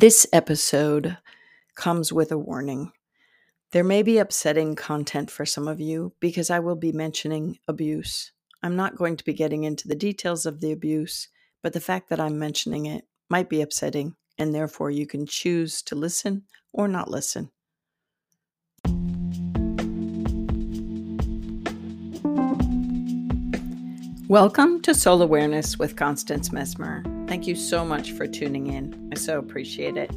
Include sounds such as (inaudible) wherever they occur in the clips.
This episode comes with a warning. There may be upsetting content for some of you because I will be mentioning abuse. I'm not going to be getting into the details of the abuse, but the fact that I'm mentioning it might be upsetting, and therefore you can choose to listen or not listen. Welcome to Soul Awareness with Constance Messmer. Thank you so much for tuning in. I so appreciate it.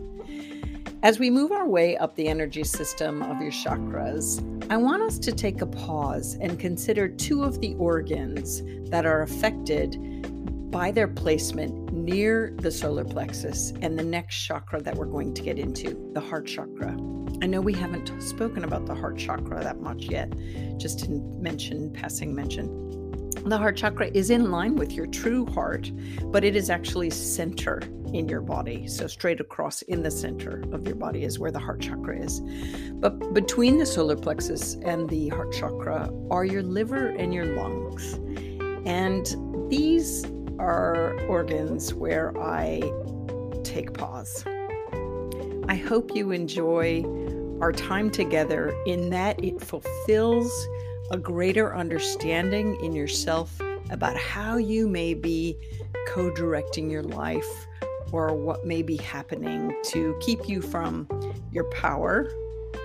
As we move our way up the energy system of your chakras, I want us to take a pause and consider two of the organs that are affected by their placement near the solar plexus and the next chakra that we're going to get into, the heart chakra. I know we haven't spoken about the heart chakra that much yet, just in mention, passing mention. The heart chakra is in line with your true heart, but it is actually center in your body. So, straight across in the center of your body is where the heart chakra is. But between the solar plexus and the heart chakra are your liver and your lungs. And these are organs where I take pause. I hope you enjoy our time together in that it fulfills a greater understanding in yourself about how you may be co directing your life or what may be happening to keep you from your power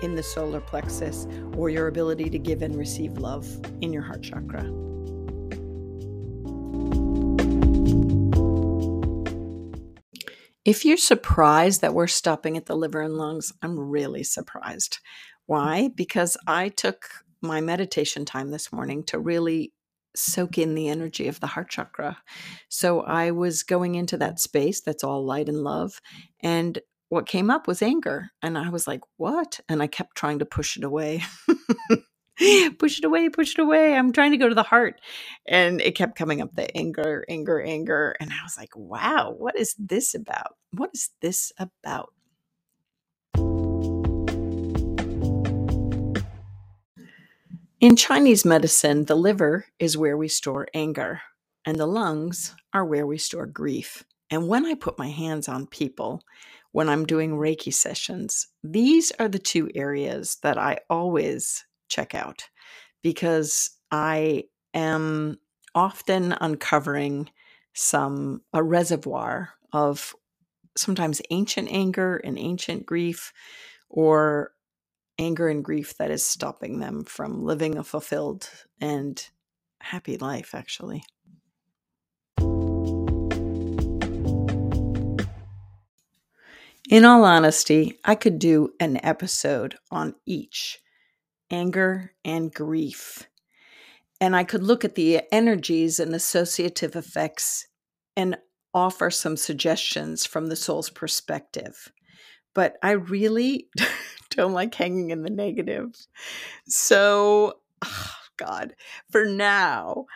in the solar plexus or your ability to give and receive love in your heart chakra. If you're surprised that we're stopping at the liver and lungs, I'm really surprised. Why? Because I took my meditation time this morning to really soak in the energy of the heart chakra. So I was going into that space that's all light and love. And what came up was anger. And I was like, what? And I kept trying to push it away. (laughs) push it away, push it away. I'm trying to go to the heart. And it kept coming up the anger, anger, anger. And I was like, wow, what is this about? What is this about? In Chinese medicine, the liver is where we store anger, and the lungs are where we store grief. And when I put my hands on people, when I'm doing Reiki sessions, these are the two areas that I always check out because I am often uncovering some a reservoir of sometimes ancient anger and ancient grief or anger and grief that is stopping them from living a fulfilled and happy life, actually. In all honesty, I could do an episode on each anger and grief. And I could look at the energies and associative effects and offer some suggestions from the soul's perspective. But I really (laughs) don't like hanging in the negative. So, oh (sighs) God, for now,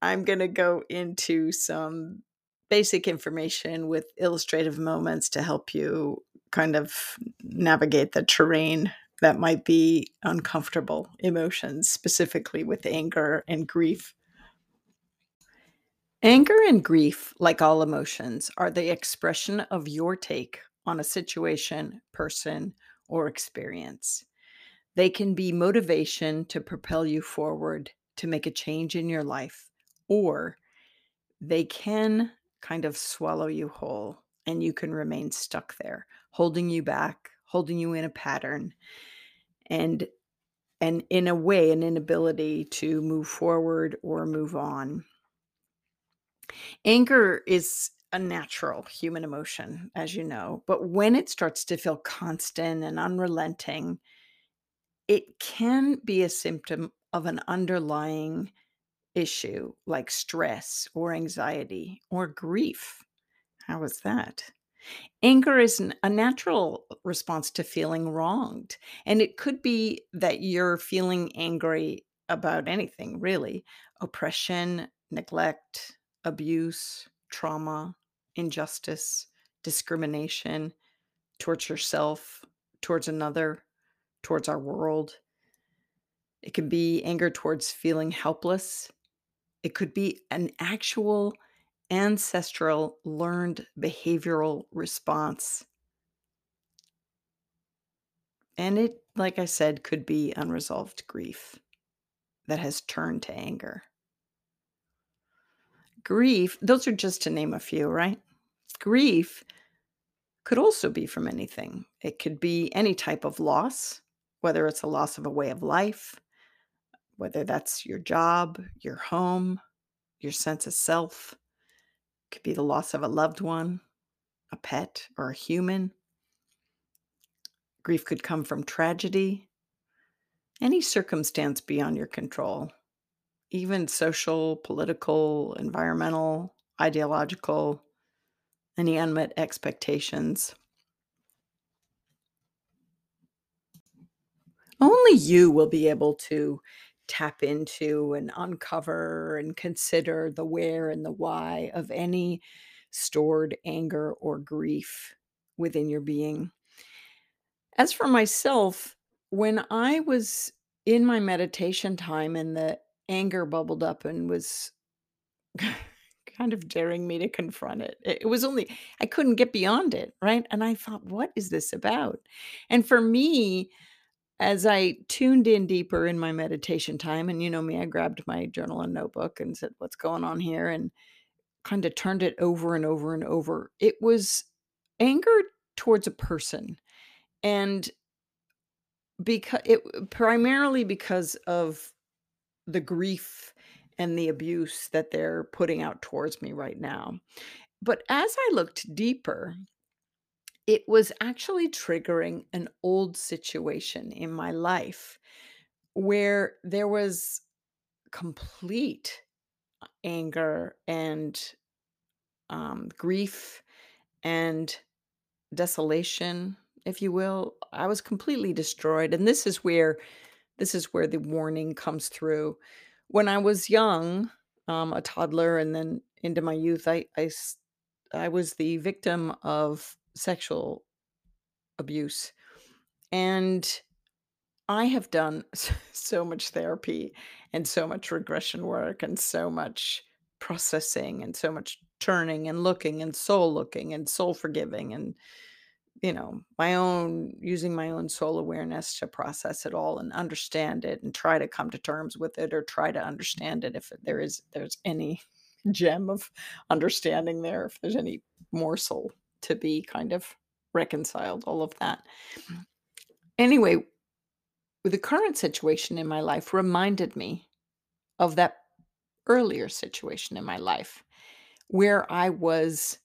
I'm going to go into some basic information with illustrative moments to help you kind of navigate the terrain that might be uncomfortable emotions, specifically with anger and grief. Anger and grief, like all emotions, are the expression of your take on a situation, person, or experience. They can be motivation to propel you forward to make a change in your life, or they can kind of swallow you whole and you can remain stuck there, holding you back, holding you in a pattern, and and in a way an inability to move forward or move on. Anger is a natural human emotion, as you know, but when it starts to feel constant and unrelenting, it can be a symptom of an underlying issue like stress or anxiety or grief. How is that? Anger is a natural response to feeling wronged. And it could be that you're feeling angry about anything, really oppression, neglect, abuse, trauma, injustice, discrimination towards yourself, towards another, towards our world. It can be anger towards feeling helpless. It could be an actual ancestral learned behavioral response And it, like I said, could be unresolved grief that has turned to anger. Grief, those are just to name a few, right? Grief could also be from anything. It could be any type of loss, whether it's a loss of a way of life, whether that's your job, your home, your sense of self. It could be the loss of a loved one, a pet, or a human. Grief could come from tragedy, any circumstance beyond your control, even social, political, environmental, ideological, any unmet expectations. Only you will be able to tap into and uncover and consider the where and the why of any stored anger or grief within your being. As for myself, when I was in my meditation time and the anger bubbled up and was (laughs) kind of daring me to confront it, it was only, I couldn't get beyond it, right? And I thought, what is this about? And for me, as I tuned in deeper in my meditation time, and you know me, I grabbed my journal and notebook and said, What's going on here? And kind of turned it over and over and over. It was anger towards a person. And because it primarily because of the grief and the abuse that they're putting out towards me right now. But as I looked deeper, it was actually triggering an old situation in my life where there was complete anger and um, grief and desolation if you will i was completely destroyed and this is where this is where the warning comes through when i was young um, a toddler and then into my youth I I was the victim of sexual abuse. And i have done (laughs) so much therapy and so much regression work and so much processing and so much turning and looking and soul looking and soul forgiving and you know my own using my own soul awareness to process it all and understand it and try to come to terms with it or try to understand it if there is there's any (laughs) gem of understanding there if there's any morsel to be kind of reconciled all of that. Mm. Anyway the current situation in my life reminded me of that earlier situation in my life where I was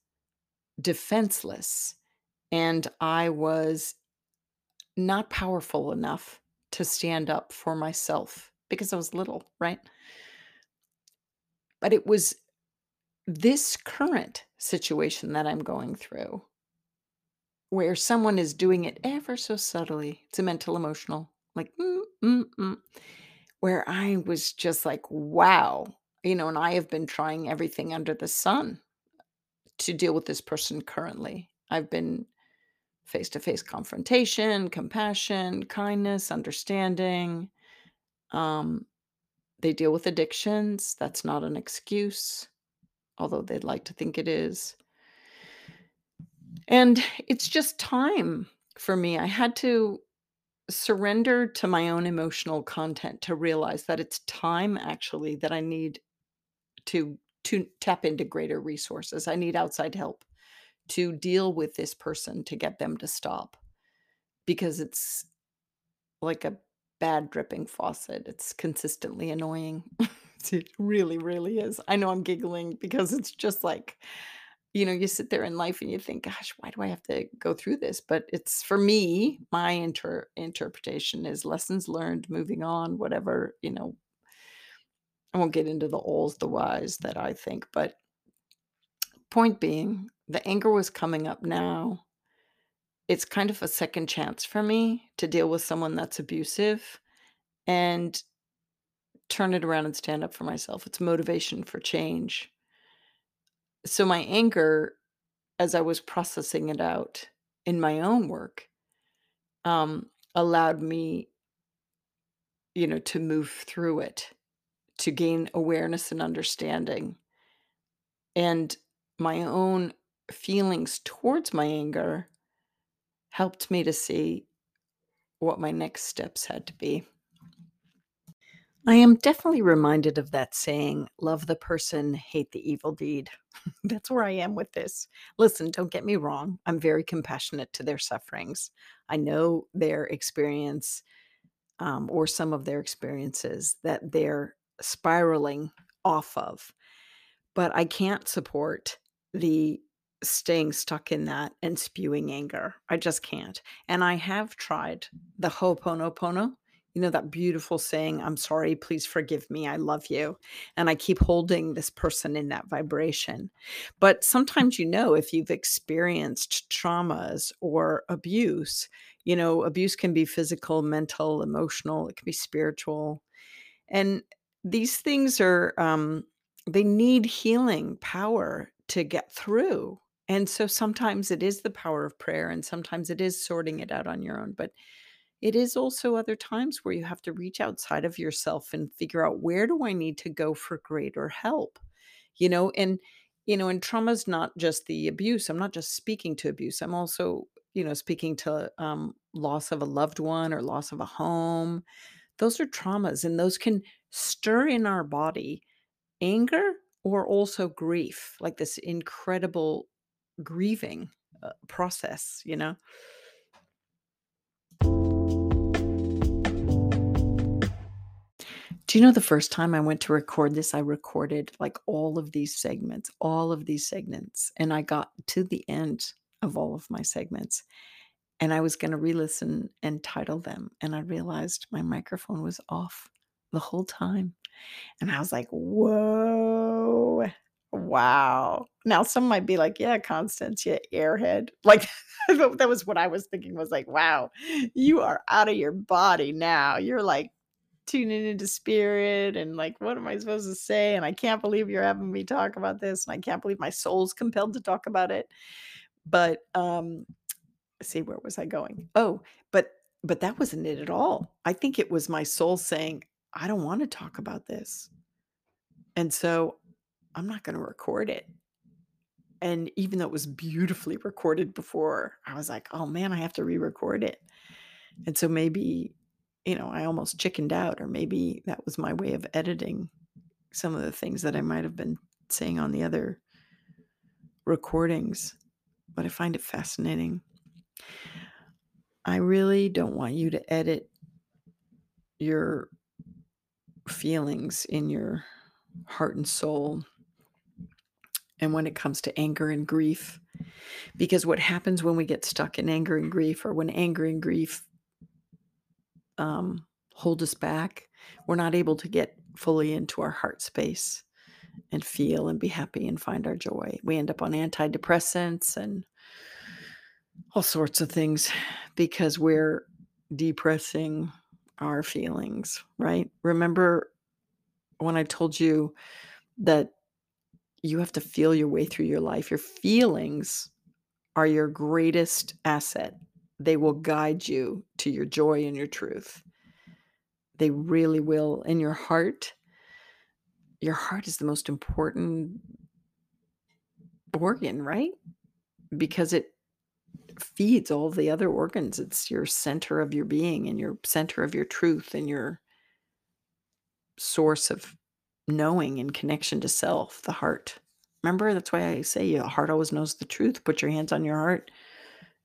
defenseless and I was not powerful enough to stand up for myself because I was little, right? But it was this current situation that I'm going through where someone is doing it ever so subtly. It's a mental emotional, like, mm, mm, mm, where I was just like, wow, you know, and I have been trying everything under the sun to deal with this person currently. I've been face to face confrontation, compassion, kindness, understanding. Um, they deal with addictions. That's not an excuse, although they'd like to think it is. And it's just time for me. I had to surrender to my own emotional content to realize that it's time actually that I need to to tap into greater resources. I need outside help to deal with this person to get them to stop because it's like a bad dripping faucet. It's consistently annoying. (laughs) it really, really is. I know I'm giggling because it's just like, you know, you sit there in life and you think, gosh, why do I have to go through this? But it's for me, my inter- interpretation is lessons learned, moving on, whatever, you know. I won't get into the alls, the whys that I think, but point being, the anger was coming up now. It's kind of a second chance for me to deal with someone that's abusive and turn it around and stand up for myself. It's motivation for change. So my anger, as I was processing it out in my own work, um, allowed me, you know, to move through it, to gain awareness and understanding. And my own feelings towards my anger helped me to see what my next steps had to be. I am definitely reminded of that saying, love the person, hate the evil deed. (laughs) That's where I am with this. Listen, don't get me wrong. I'm very compassionate to their sufferings. I know their experience um, or some of their experiences that they're spiraling off of. But I can't support the staying stuck in that and spewing anger. I just can't. And I have tried the Ho'oponopono you know that beautiful saying i'm sorry please forgive me i love you and i keep holding this person in that vibration but sometimes you know if you've experienced traumas or abuse you know abuse can be physical mental emotional it can be spiritual and these things are um they need healing power to get through and so sometimes it is the power of prayer and sometimes it is sorting it out on your own but it is also other times where you have to reach outside of yourself and figure out where do I need to go for greater help? You know, and you know, and trauma is not just the abuse. I'm not just speaking to abuse. I'm also, you know, speaking to um, loss of a loved one or loss of a home. Those are traumas, and those can stir in our body anger or also grief, like this incredible grieving uh, process, you know? Do you know the first time I went to record this, I recorded like all of these segments, all of these segments, and I got to the end of all of my segments. And I was going to re listen and title them. And I realized my microphone was off the whole time. And I was like, whoa, wow. Now, some might be like, yeah, Constance, you airhead. (laughs) Like, that was what I was thinking was like, wow, you are out of your body now. You're like tuning into spirit and like what am i supposed to say and i can't believe you're having me talk about this and i can't believe my soul's compelled to talk about it but um see where was i going oh but but that wasn't it at all i think it was my soul saying i don't want to talk about this and so i'm not going to record it and even though it was beautifully recorded before i was like oh man i have to re-record it and so maybe you know, I almost chickened out, or maybe that was my way of editing some of the things that I might have been saying on the other recordings. But I find it fascinating. I really don't want you to edit your feelings in your heart and soul. And when it comes to anger and grief, because what happens when we get stuck in anger and grief, or when anger and grief um, hold us back. We're not able to get fully into our heart space and feel and be happy and find our joy. We end up on antidepressants and all sorts of things because we're depressing our feelings, right? Remember when I told you that you have to feel your way through your life? Your feelings are your greatest asset they will guide you to your joy and your truth. They really will. In your heart, your heart is the most important organ, right? Because it feeds all the other organs. It's your center of your being and your center of your truth and your source of knowing and connection to self, the heart. Remember, that's why I say your heart always knows the truth. Put your hands on your heart.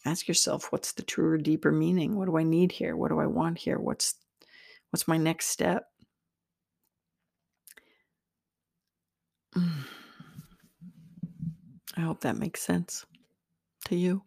Ask yourself what's the truer deeper meaning? What do i need here? What do i want here? What's what's my next step? (sighs) I hope that makes sense to you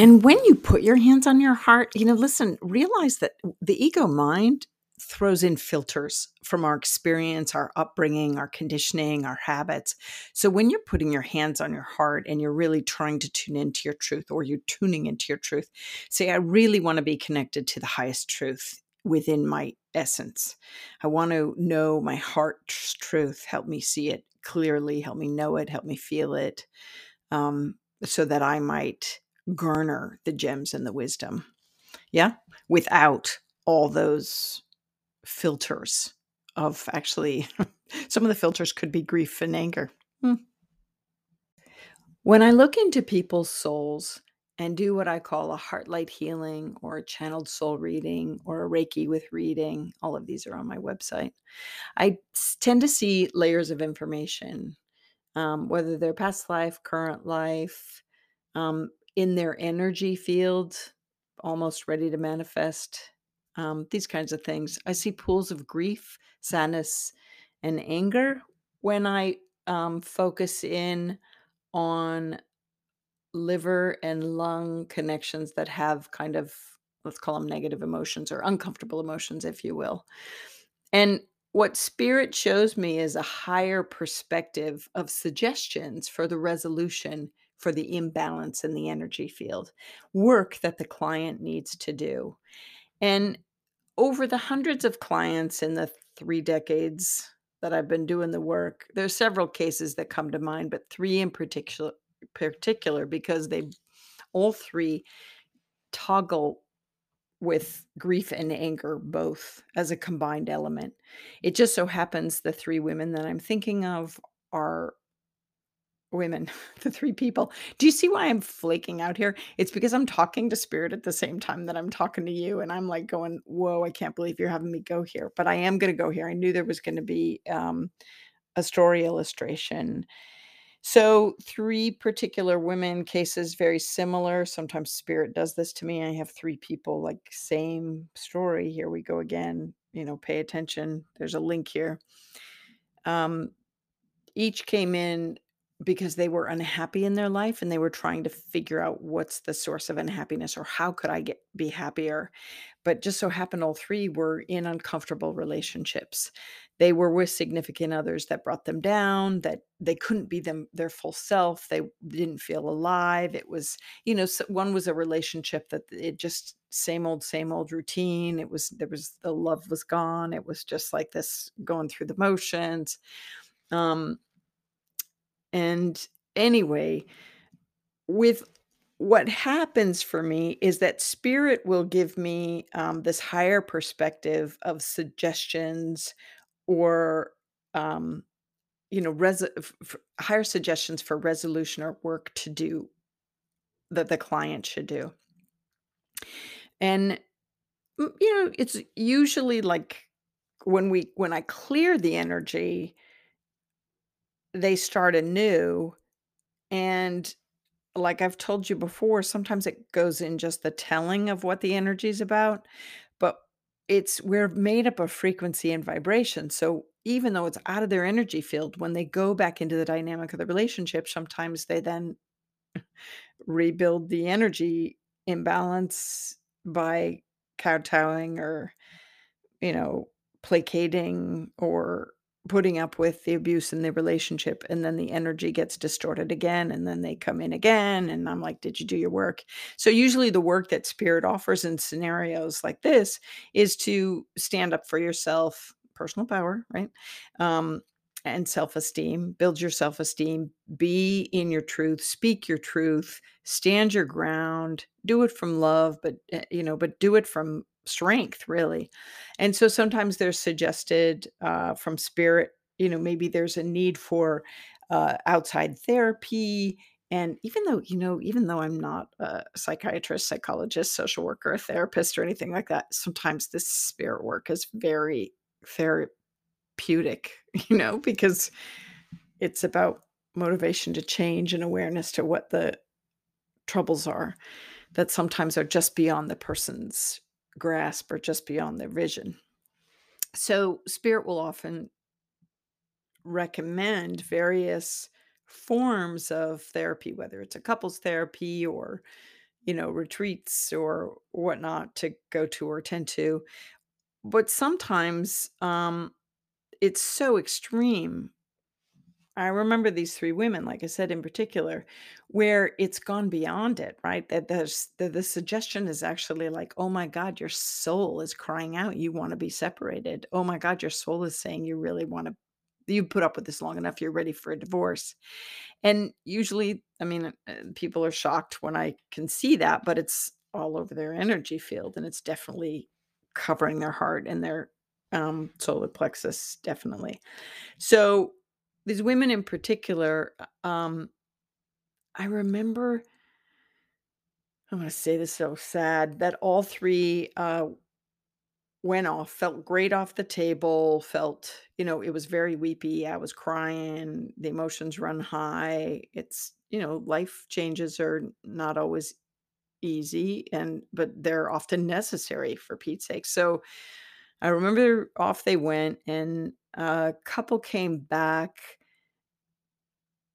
and when you put your hands on your heart you know listen realize that the ego mind throws in filters from our experience, our upbringing, our conditioning, our habits. So when you're putting your hands on your heart and you're really trying to tune into your truth or you're tuning into your truth, say, I really want to be connected to the highest truth within my essence. I want to know my heart's truth. Help me see it clearly, help me know it, help me feel it, um, so that I might garner the gems and the wisdom. Yeah, without all those filters of actually (laughs) some of the filters could be grief and anger. Hmm. When I look into people's souls and do what I call a heartlight healing or a channeled soul reading or a Reiki with reading, all of these are on my website. I tend to see layers of information, um, whether they're past life, current life, um, in their energy field, almost ready to manifest, um, these kinds of things. I see pools of grief, sadness, and anger when I um, focus in on liver and lung connections that have kind of, let's call them negative emotions or uncomfortable emotions, if you will. And what spirit shows me is a higher perspective of suggestions for the resolution for the imbalance in the energy field, work that the client needs to do. And over the hundreds of clients in the three decades that I've been doing the work, there's several cases that come to mind, but three in particular particular because they all three toggle with grief and anger both as a combined element. It just so happens the three women that I'm thinking of are women, (laughs) the three people. Do you see why I'm flaking out here? It's because I'm talking to spirit at the same time that I'm talking to you. And I'm like going, whoa, I can't believe you're having me go here. But I am going to go here. I knew there was going to be um, a story illustration. So, three particular women cases, very similar. Sometimes spirit does this to me. I have three people, like, same story. Here we go again. You know, pay attention. There's a link here. Um, each came in because they were unhappy in their life and they were trying to figure out what's the source of unhappiness or how could I get be happier. But just so happened all three were in uncomfortable relationships. They were with significant others that brought them down, that they couldn't be them their full self. They didn't feel alive. It was, you know, one was a relationship that it just same old same old routine. It was there was the love was gone. It was just like this going through the motions. Um and anyway, with what happens for me is that spirit will give me um, this higher perspective of suggestions or um, you know res- f- higher suggestions for resolution or work to do that the client should do. And you know it's usually like when we when i clear the energy they start anew. And like I've told you before, sometimes it goes in just the telling of what the energy is about, but it's we're made up of frequency and vibration. So even though it's out of their energy field, when they go back into the dynamic of the relationship, sometimes they then rebuild the energy imbalance by kowtowing or, you know, placating or putting up with the abuse in the relationship and then the energy gets distorted again and then they come in again and I'm like did you do your work? So usually the work that spirit offers in scenarios like this is to stand up for yourself personal power right um, and self-esteem build your self-esteem be in your truth speak your truth stand your ground do it from love but eh, you know but do it from strength really. And so sometimes there's suggested uh, from spirit you know maybe there's a need for uh, outside therapy. And even though you know even though i'm not a psychiatrist psychologist social worker therapist or anything like that sometimes this spirit work is very therapeutic (laughs) you know because it's about motivation to change and awareness to what the troubles are that sometimes are just beyond the person's grasp or just beyond their vision. So, spirit will often recommend various forms of therapy, whether it's a couples therapy or, you know, retreats or whatnot to go to or attend to. But sometimes um, it's so extreme I remember these 3 women, like I said in particular, where it's gone beyond it, right? That the the suggestion is actually like, "Oh my god, your soul is crying out, you wanna be separated. Oh my god, your soul is saying you really wanna you put up with this long enough, you're ready for a divorce." And usually, I mean, uh, people are shocked when I can see that, but it's all over their energy field, and it's definitely covering their heart and their, um, solar plexus, definitely. So these women in particular, uh, um I remember I'm gonna say this so sad that all 3, uh went off, felt great off the table, felt you know, it was very weepy, I was crying, the emotions run high. It's you know, life changes are not always easy and but they're often necessary for Pete's sake. So, I remember off they went and a couple came back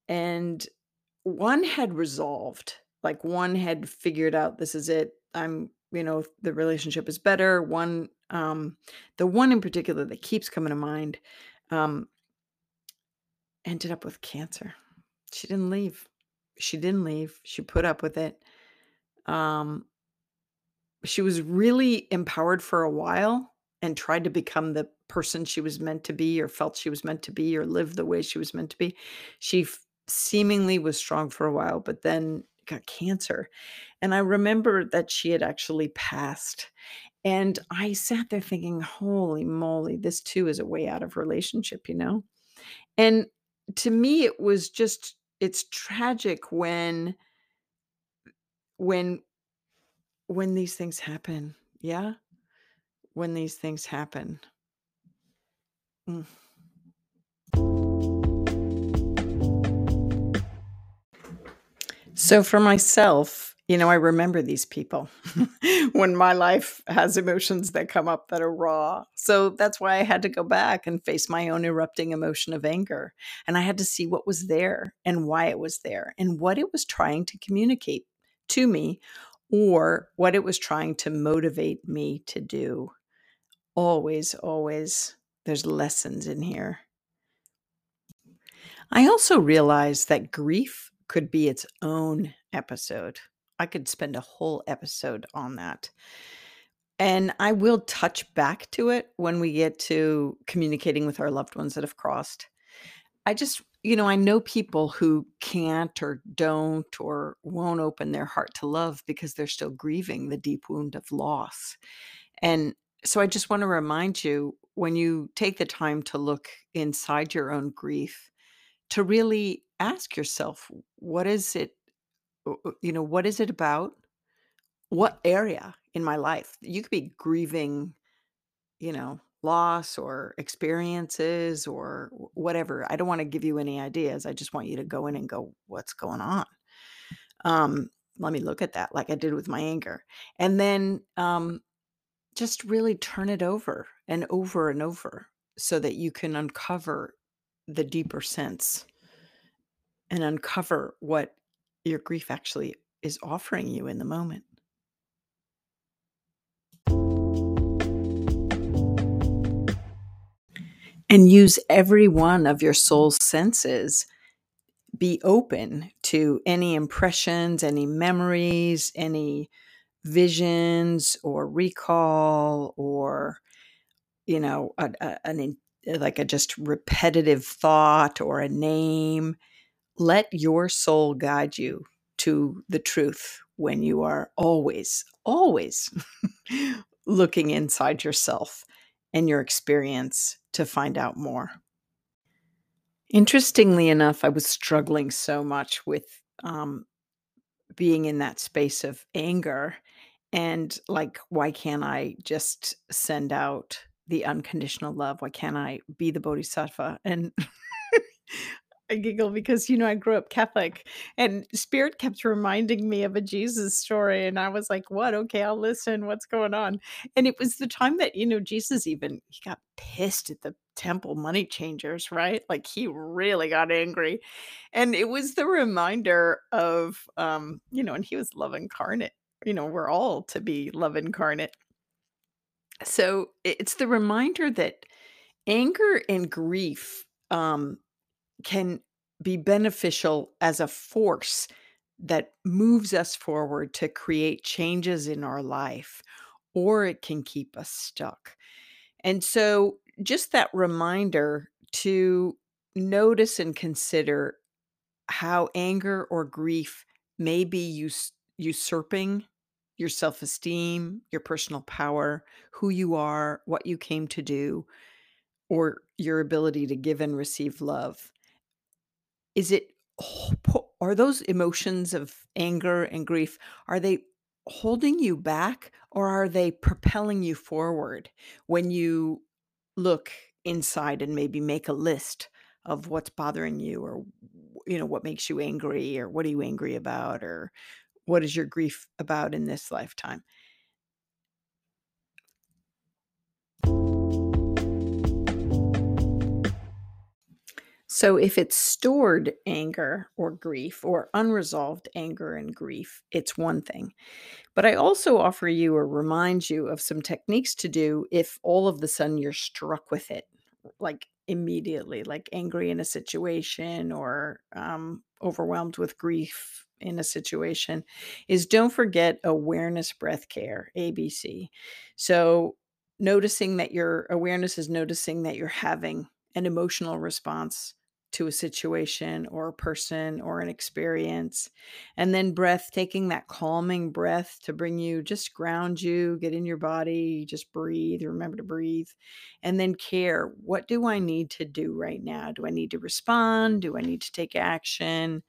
and one had resolved, like, one had figured out, "This is it. I'm" you know, the relationship is better. One, um the one in particular that keeps coming to mind, um ended up with cancer. She didn't leave. She didn't leave. She put up with it. Um she was really empowered for a while and tried to become the person she was meant to be or felt she was meant to be or live the way she was meant to be. She f seemingly was strong for a while, but then got cancer, and I remember that she had actually passed, and I sat there thinking, "Holy moly, this too is a way out of relationship," you know? And to me, it was just it's tragic when when when these things happen. Yeah? When these things happen. Mm. So for myself, you know, I remember these people (laughs) when my life has emotions that come up that are raw. So that's why I had to go back and face my own erupting emotion of anger. And I had to see what was there and why it was there and what it was trying to communicate to me or what it was trying to motivate me to do. Always, always, there's lessons in here. I also realized that grief could be its own episode. I could spend a whole episode on that. And I will touch back to it when we get to communicating with our loved ones that have crossed. I just you know, I know people who can't or don't or won't open their heart to love because they're still grieving the deep wound of loss. And so I just wanna remind you, when you take the time to look inside your own grief, to really ask yourself, what is it you know, what is it about? What area in my life? You could be grieving, you know, loss or experiences or whatever. I don't wanna give you any ideas. I just want you to go in and go, "What's going on?" Um, let me look at that like I did with my anger. And then, um, just really turn it over and over and over so that you can uncover the deeper sense and uncover what your grief actually is offering you in the moment. And use every one of your soul's senses. Be open to any impressions, any memories, any visions or recall or, you know, a a an like a just repetitive thought or a name. Let your soul guide you to the truth when you are always, always (laughs) looking inside yourself and your experience to find out more. Interestingly enough, I was struggling so much with, um, being in that space of anger and, like, why can't I just send out the unconditional love? Why can't I be the bodhisattva? And (laughs) I giggle because, you know, I grew up Catholic, and Spirit kept reminding me of a Jesus story, and I was like, "What? Okay, I'll listen. What's going on?" And it was the time that, you know, Jesus even he got pissed at the temple money changers, right? Like, he really got angry. And it was the reminder of, um, you know, and he was love incarnate. You know, we're all to be love incarnate. So, it's the reminder that anger and grief, um, can be beneficial as a force that moves us forward to create changes in our life, or it can keep us stuck. And so, just that reminder to notice and consider how anger or grief may be us usurping your self-esteem, your personal power, who you are, what you came to do, or your ability to give and receive love. Is it are those emotions of anger and grief are they holding you back or are they propelling you forward when you look inside and maybe make a list of what's bothering you or you know what makes you angry or what are you angry about or what is your grief about in this lifetime So, if it's stored anger or grief or unresolved anger and grief, it's one thing. But I also offer you or remind you of some techniques to do if all of the sudden you're struck with it, like immediately, like angry in a situation or um, overwhelmed with grief in a situation, is don't forget awareness breath care, ABC. So, noticing that your awareness is noticing that you're having an emotional response to a situation or a person or an experience. And then breath, taking that calming breath to bring you, just ground you, get in your body, just breathe, remember to breathe. And then care. What do I need to do right now? Do I need to respond? Do I need to take action?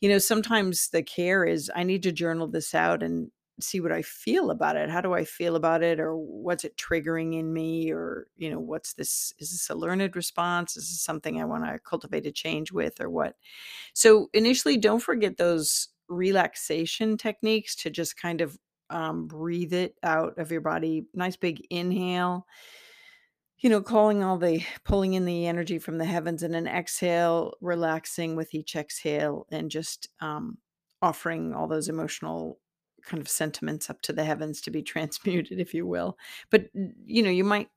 You know, sometimes the care is I need to journal this out and see what I feel about it. How do I feel about it? Or what's it triggering in me? Or, you know, what's this? Is this a learned response? Is this something I want to cultivate a change with or what? So, initially, don't forget those relaxation techniques to just kind of um, breathe it out of your body. Nice big inhale. You know, calling all the pulling in the energy from the heavens and an exhale, relaxing with each exhale and just um, offering all those emotional kind of sentiments up to the heavens to be (laughs) transmuted, if you will. But, you know, you might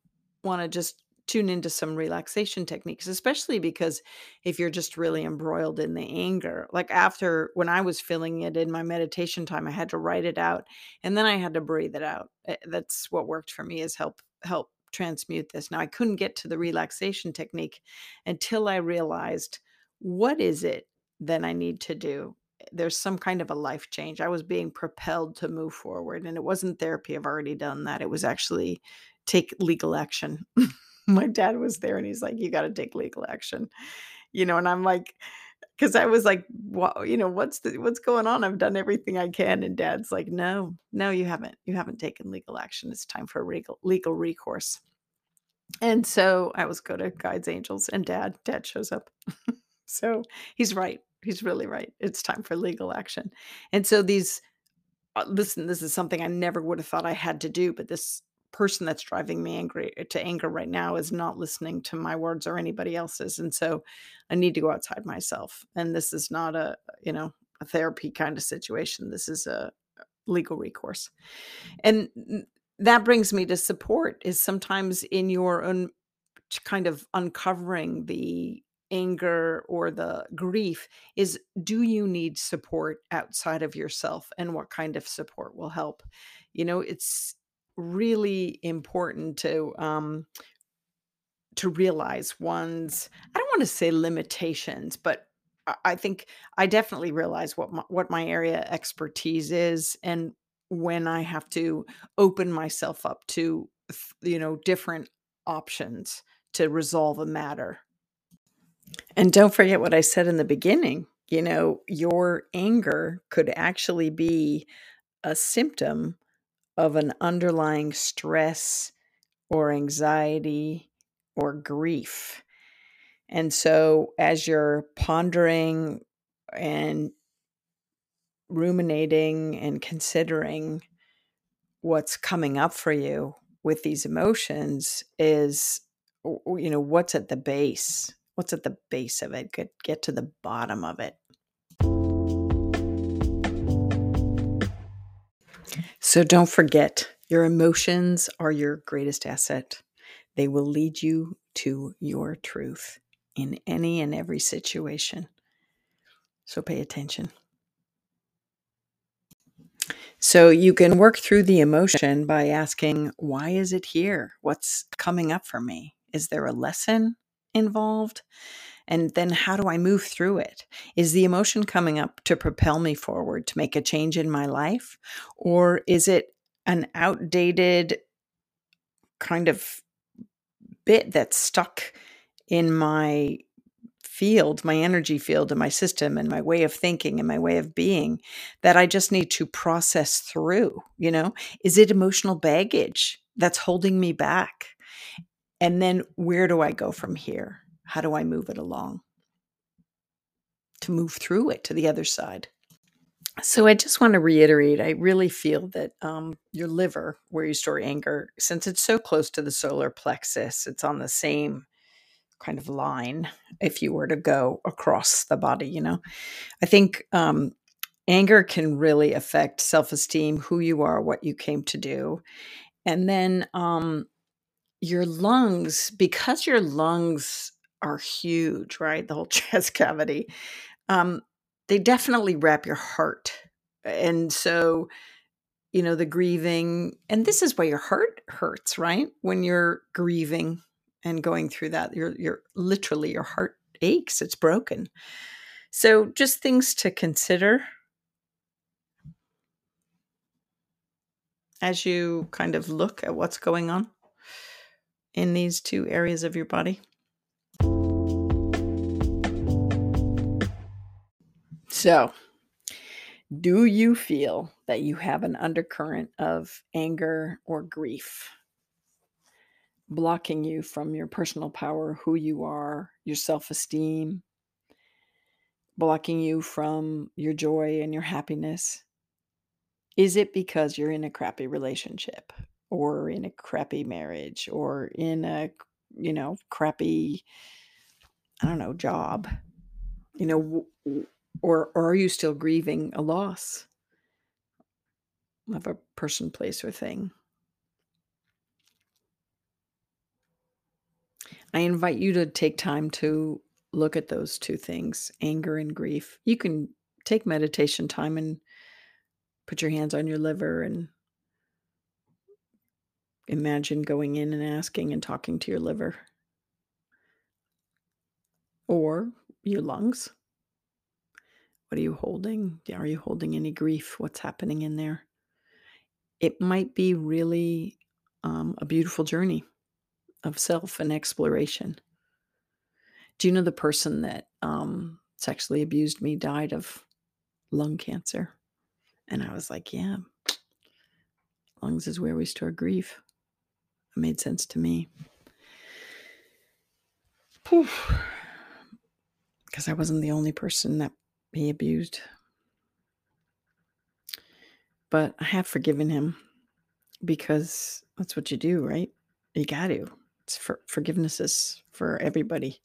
want to just tune into some relaxation techniques, especially because if you're just really embroiled in the anger, like after when I was feeling it in my meditation time, I had to write it out and then I had to breathe it out. Eh, that's what worked for me is help, help transmute this. Now I couldn't get to the relaxation technique until I realized what is it that I need to do there's some kind of a life change. I was being propelled to move forward, and it wasn't therapy. I've already done that. It was actually take legal action. (laughs) My dad was there, and he's like, "You got to take legal action," you know. And I'm like, because I was like, "Wow, you know, what's the what's going on? I've done everything I can." And Dad's like, "No, no, you haven't. You haven't taken legal action. It's time for legal legal recourse." And so I was go to Guides Angels, and Dad, Dad shows up. (laughs) so he's right he's really right. It's time for legal action. And so these uh, listen, this is something I never would have thought I had to do, but this person that's driving me angry uh, to anger right now is not listening to my words or anybody else's. And so I need to go outside myself. And this is not a, you know, a therapy kind of situation. This is a legal recourse. And that brings me to support is sometimes in your own kind of uncovering the anger or the grief is do you need support outside of yourself and what kind of support will help you know it's really important to um to realize one's i don't want to say limitations but i think i definitely realize what my, what my area expertise is and when i have to open myself up to you know different options to resolve a matter and don't forget what I said in the beginning. You know, your anger could actually be a symptom of an underlying stress or anxiety or grief. And so, as you're pondering and ruminating and considering what's coming up for you with these emotions, is, you know, what's at the base? what's at the base of it, get get to the bottom of it. So don't forget, your emotions are your greatest asset. They will lead you to your truth in any and every situation. So pay attention. So you can work through the emotion by asking, why is it here? What's coming up for me? Is there a lesson? involved? And then how do I move through it? Is the emotion coming up to propel me forward to make a change in my life? Or is it an outdated kind of bit that's stuck in my field, my energy field, and my system, and my way of thinking, and my way of being that I just need to process through. You know, is it emotional baggage that's holding me back? And then where do I go from here? How do I move it along? To move through it to the other side. So I just want to reiterate I really feel that um, your liver, where you store anger, since it's so close to the solar plexus, it's on the same kind of line if you were to go across the body, you know. I think um, anger can really affect self esteem, who you are, what you came to do. And then um, your lungs, because your lungs are huge, right? The whole (laughs) chest cavity. Um, they definitely wrap your heart. And so, you know, the grieving, and this is why your heart hurts, right? When you're grieving and going through that, you're you're literally your heart aches, it's broken. So just things to consider as you kind of look at what's going on in these two areas of your body. So, do you feel that you have an undercurrent of anger or grief blocking you from your personal power, who you are, your self esteem, blocking you from your joy and your happiness? Is it because you're in a crappy relationship or in a crappy marriage or in a, you know, crappy, I don't know, job? You know, or, or are you still grieving a loss of a person, place, or thing? I invite you to take time to look at those two things anger and grief. You can take meditation time and put your hands on your liver and imagine going in and asking and talking to your liver or your lungs. What are you holding? Are you holding any grief? What's happening in there? It might be really um, a beautiful journey of self and exploration. Do you know the person that um, sexually abused me died of lung cancer? And I was like, yeah, lungs is where we store grief. It made sense to me. Because I wasn't the only person that he abused. But I have forgiven him because that's what you do, right? You got to. It's for forgiveness is for everybody.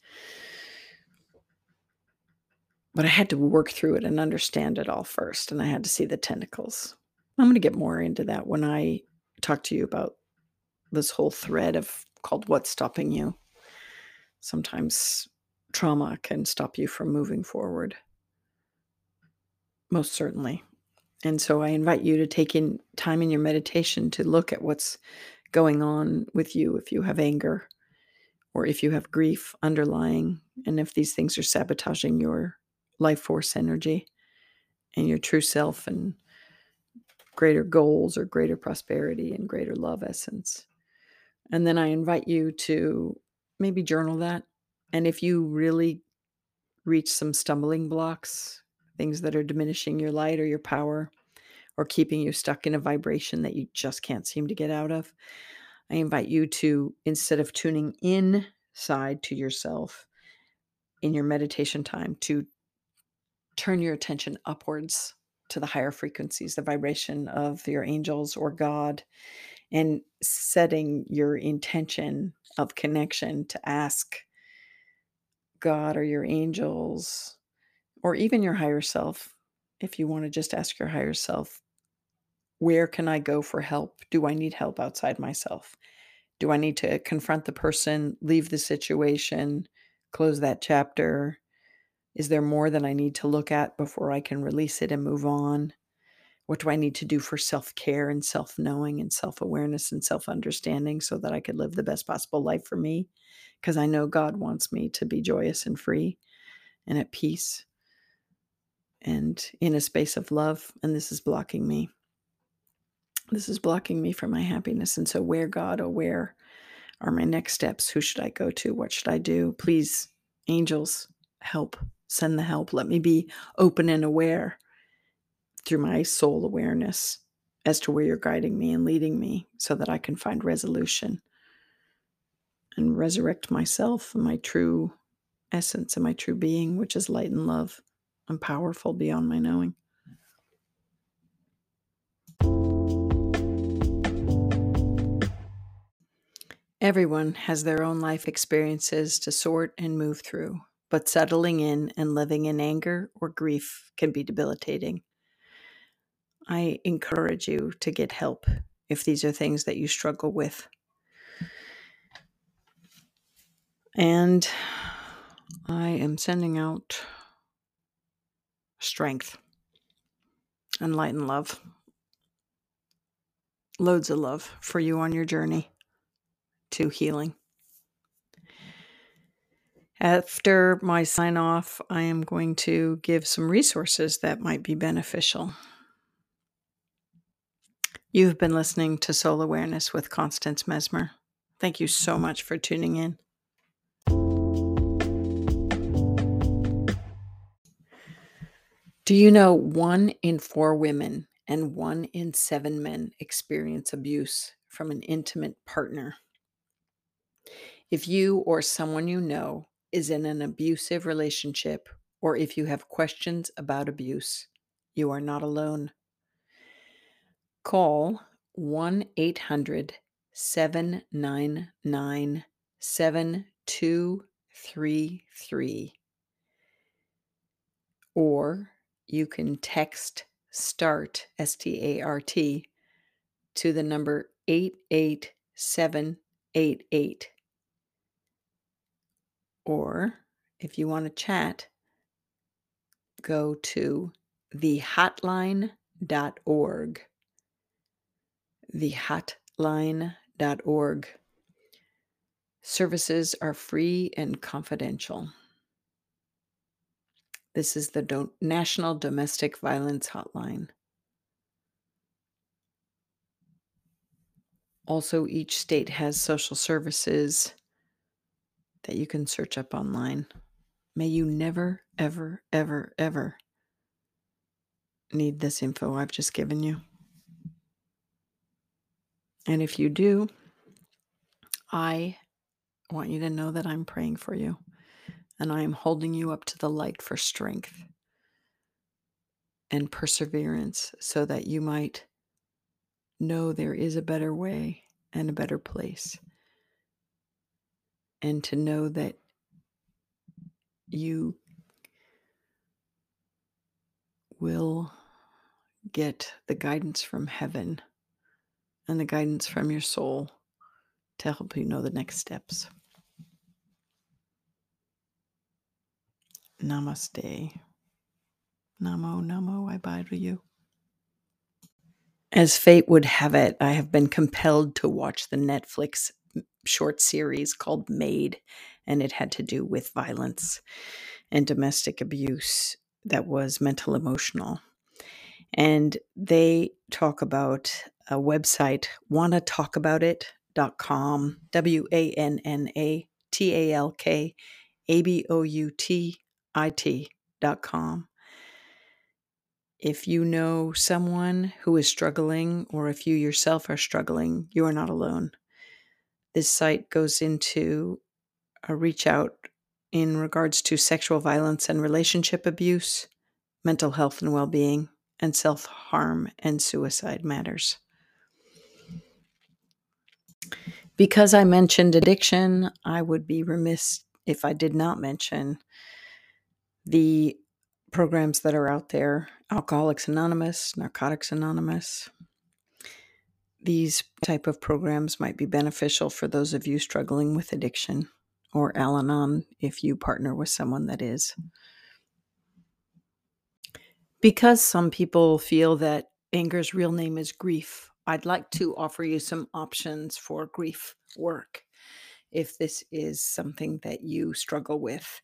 But I had to work through it and understand it all first, and I had to see the tentacles. I'm going to get more into that when I talk to you about this whole thread of called what's stopping you. Sometimes trauma can stop you from moving forward. Most certainly. And so I invite you to take in time in your meditation to look at what's going on with you if you have anger or if you have grief underlying, and if these things are sabotaging your life force energy and your true self and greater goals or greater prosperity and greater love essence. And then I invite you to maybe journal that. And if you really reach some stumbling blocks, things that are diminishing your light or your power or keeping you stuck in a vibration that you just can't seem to get out of, I invite you to, instead of tuning inside to yourself in your meditation time, to turn your attention upwards to the higher frequencies, the vibration of your angels or God, and setting your intention of connection to ask God or your angels or even your higher self, if you want to just ask your higher self, where can I go for help? Do I need help outside myself? Do I need to confront the person, leave the situation, close that chapter? Is there more that I need to look at before I can release it and move on? What do I need to do for self care and self knowing and self awareness and self understanding so that I could live the best possible life for me? Because I know God wants me to be joyous and free and at peace and in a space of love. And this is blocking me. This is blocking me from my happiness. And so, where, God, oh, where are my next steps? Who should I go to? What should I do? Please, angels, help. Send the help. Let me be open and aware through my soul awareness as to where you're guiding me and leading me so that I can find resolution and resurrect myself and my true essence and my true being, which is light and love. I'm powerful beyond my knowing. Everyone has their own life experiences to sort and move through, but settling in and living in anger or grief can be debilitating. I encourage you to get help if these are things that you struggle with. And I am sending out strength and light and love. Loads of love for you on your journey to healing. After my sign off, I am going to give some resources that might be beneficial. You've been listening to Soul Awareness with Constance Messmer. Thank you so much for tuning in. Do you know one in four women and one in seven men experience abuse from an intimate partner? If you or someone you know is in an abusive relationship, or if you have questions about abuse, you are not alone. Call 1 800 799 7233 or you can text START, S T A R T, to the number 88788. Or if you want to chat, go to thehotline.org. Thehotline.org. Services are free and confidential. This is the Do- National Domestic Violence Hotline. Also, each state has social services that you can search up online. May you never, ever, ever, ever need this info I've just given you. And if you do, I want you to know that I'm praying for you and I am holding you up to the light for strength and perseverance so that you might know there is a better way and a better place. And to know that you will get the guidance from heaven and the guidance from your soul to help you know the next steps. Namaste. Namo, Namo, I bow to you. As fate would have it, I have been compelled to watch the Netflix short series called Maid, and it had to do with violence and domestic abuse that was mental emotional. And they talk about a website, wanna talk about wannatalkaboutit.com, W A N N A T A L K A B O U T it.com. If you know someone who is struggling, or if you yourself are struggling, you are not alone. This site goes into a reach out in regards to sexual violence and relationship abuse, mental health and well being, and self harm and suicide matters. Because I mentioned addiction, I would be remiss if I did not mention the programs that are out there alcoholics anonymous narcotics anonymous. These type of programs might be beneficial for those of you struggling with addiction or al-anon if you partner with someone that is. Because some people feel that anger's real name is grief i'd like to offer you some options for grief work if this is something that you struggle with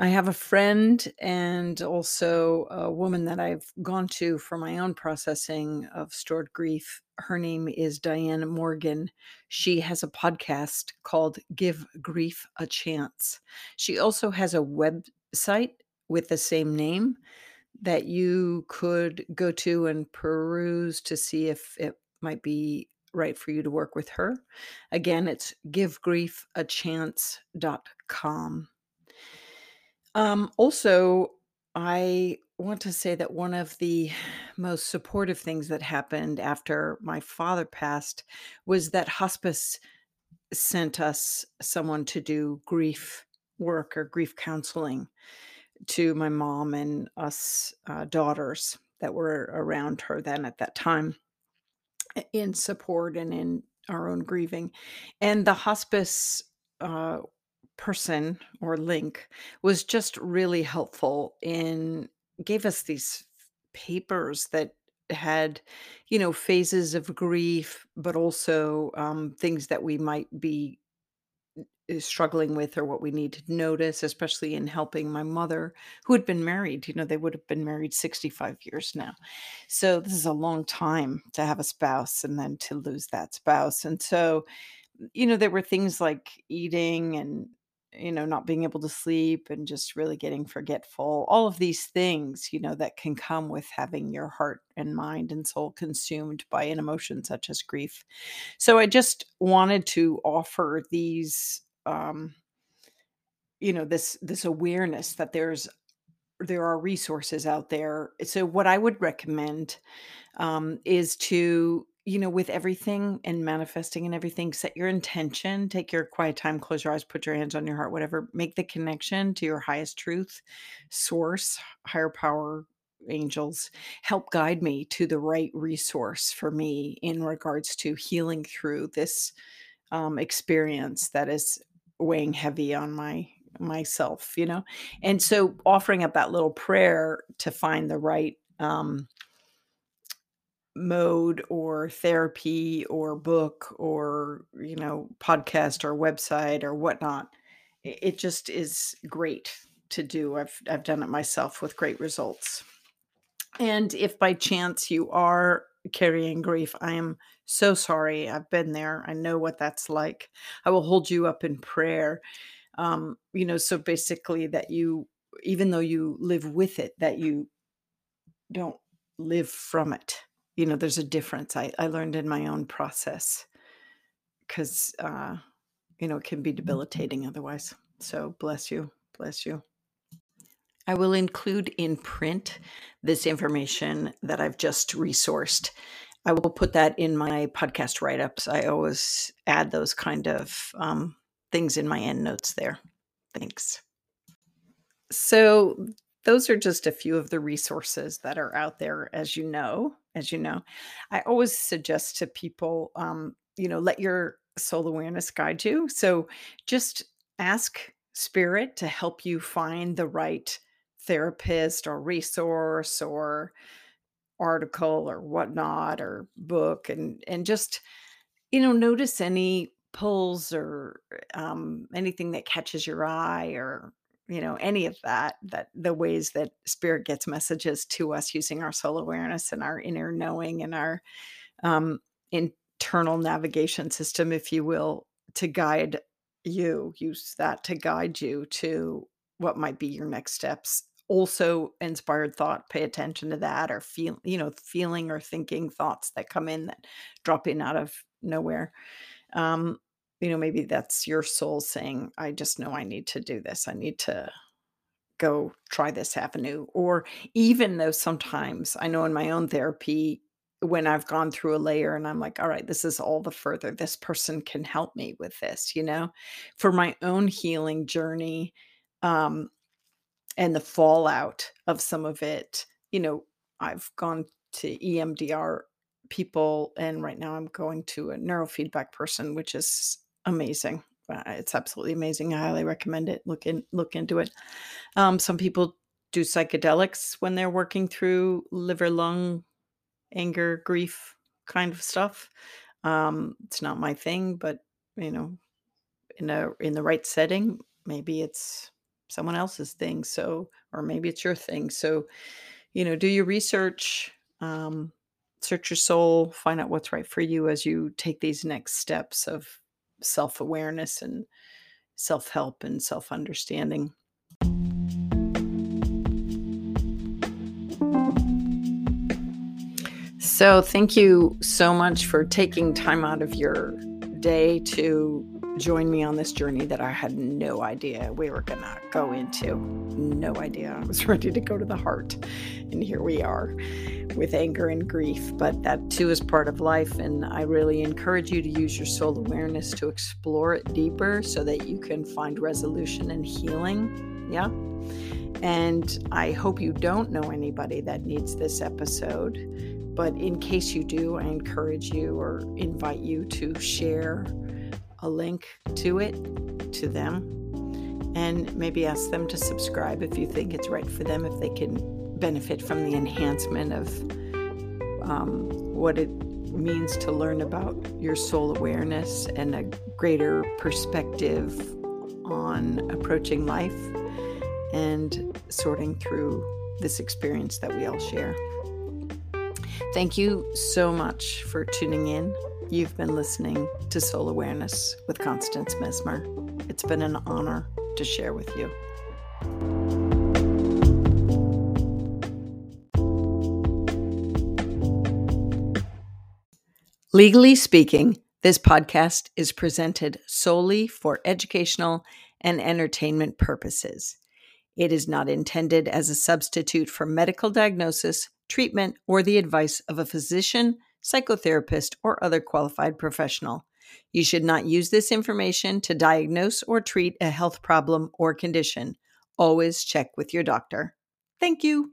I have a friend and also a woman that I've gone to for my own processing of stored grief. Her name is Diane Morgan. She has a podcast called Give Grief a Chance. She also has a website with the same name that you could go to and peruse to see if it might be right for you to work with her. Again, it's givegriefachance.com. Um, also, I want to say that one of the most supportive things that happened after my father passed was that hospice sent us someone to do grief work or grief counseling to my mom and us uh, daughters that were around her then at that time in support and in our own grieving. And the hospice uh, person or link was just really helpful in gave us these papers that had you know phases of grief but also um, things that we might be struggling with or what we need to notice, especially in helping my mother, who had been married. You know, they would have been married 65 years now. So this is a long time to have a spouse and then to lose that spouse. And so, you know, there were things like eating and, you know, not being able to sleep and just really getting forgetful. All of these things, you know, that can come with having your heart and mind and soul consumed by an emotion such as grief. So I just wanted to offer these um, you know this this awareness that there's there are resources out there so what i would recommend um, is to you know with everything and manifesting and everything set your intention take your quiet time close your eyes put your hands on your heart whatever make the connection to your highest truth source higher power angels help guide me to the right resource for me in regards to healing through this um, experience that is weighing heavy on my myself, you know? And so offering up that little prayer to find the right um mode or therapy or book or you know podcast or website or whatnot it, just is great to do i've i've done it myself with great results and if by chance you are carrying grief. I am so sorry. I've been there. I know what that's like. I will hold you up in prayer. Um, you know, so basically that you even though you live with it, that you don't live from it. You know, there's a difference. I, I learned in my own process because uh, you know, it can be debilitating otherwise. So bless you. Bless you. I will include in print this information that I've just resourced. I will put that in my podcast write ups. I always add those kind of um, things in my end notes there. Thanks. So, those are just a few of the resources that are out there, as you know. As you know, I always suggest to people, um, you know, let your soul awareness guide you. So, just ask spirit to help you find the right therapist or resource or article or whatnot or book and and just you know notice any pulls or um, anything that catches your eye or you know any of that that the ways that spirit gets messages to us using our soul awareness and our inner knowing and our um, internal navigation system if you will to guide you use that to guide you to what might be your next steps. Also inspired thought pay attention to that or feel you know feeling or thinking thoughts that come in that drop in out of nowhere. Um you know maybe that's your soul saying i just know i need to do this. I need to go try this avenue. Or even though sometimes i know in my own therapy when i've gone through a layer and i'm like all right this is all the further. This person can help me with this you know? For my own healing journey um and the fallout of some of it. You know, I've gone to EMDR people, and right now I'm going to a neurofeedback person, which is amazing. It's absolutely amazing. I highly recommend it. Look in, look into it. Um, some people do psychedelics when they're working through liver, lung, anger, grief kind of stuff. Um, it's not my thing, but you know, in a in the right setting, maybe it's someone else's thing. So, or maybe it's your thing. So, you know, do your research, um, search your soul, find out what's right for you as you take these next steps of self awareness and self help and self understanding. So, thank you so much for taking time out of your day to join me on this journey that I had no idea we were going to go into. No idea. I was (laughs) ready to go to the heart. And here we are with anger and grief. But that too is part of life. And I really encourage you to use your soul awareness to explore it deeper so that you can find resolution and healing. Yeah. And I hope you don't know anybody that needs this episode. But in case you do, I encourage you or invite you to share a link to it to them and maybe ask them to subscribe if you think it's right for them, if they can benefit from the enhancement of um, what it means to learn about your soul awareness and a greater perspective on approaching life and sorting through this experience that we all share. Thank you so much for tuning in. You've been listening to Soul Awareness with Constance Messmer. It's been an honor to share with you. Legally speaking, this podcast is presented solely for educational and entertainment purposes. It is not intended as a substitute for medical diagnosis, treatment, or the advice of a physician psychotherapist, or other qualified professional. You should not use this information to diagnose or treat a health problem or condition. Always check with your doctor. Thank you.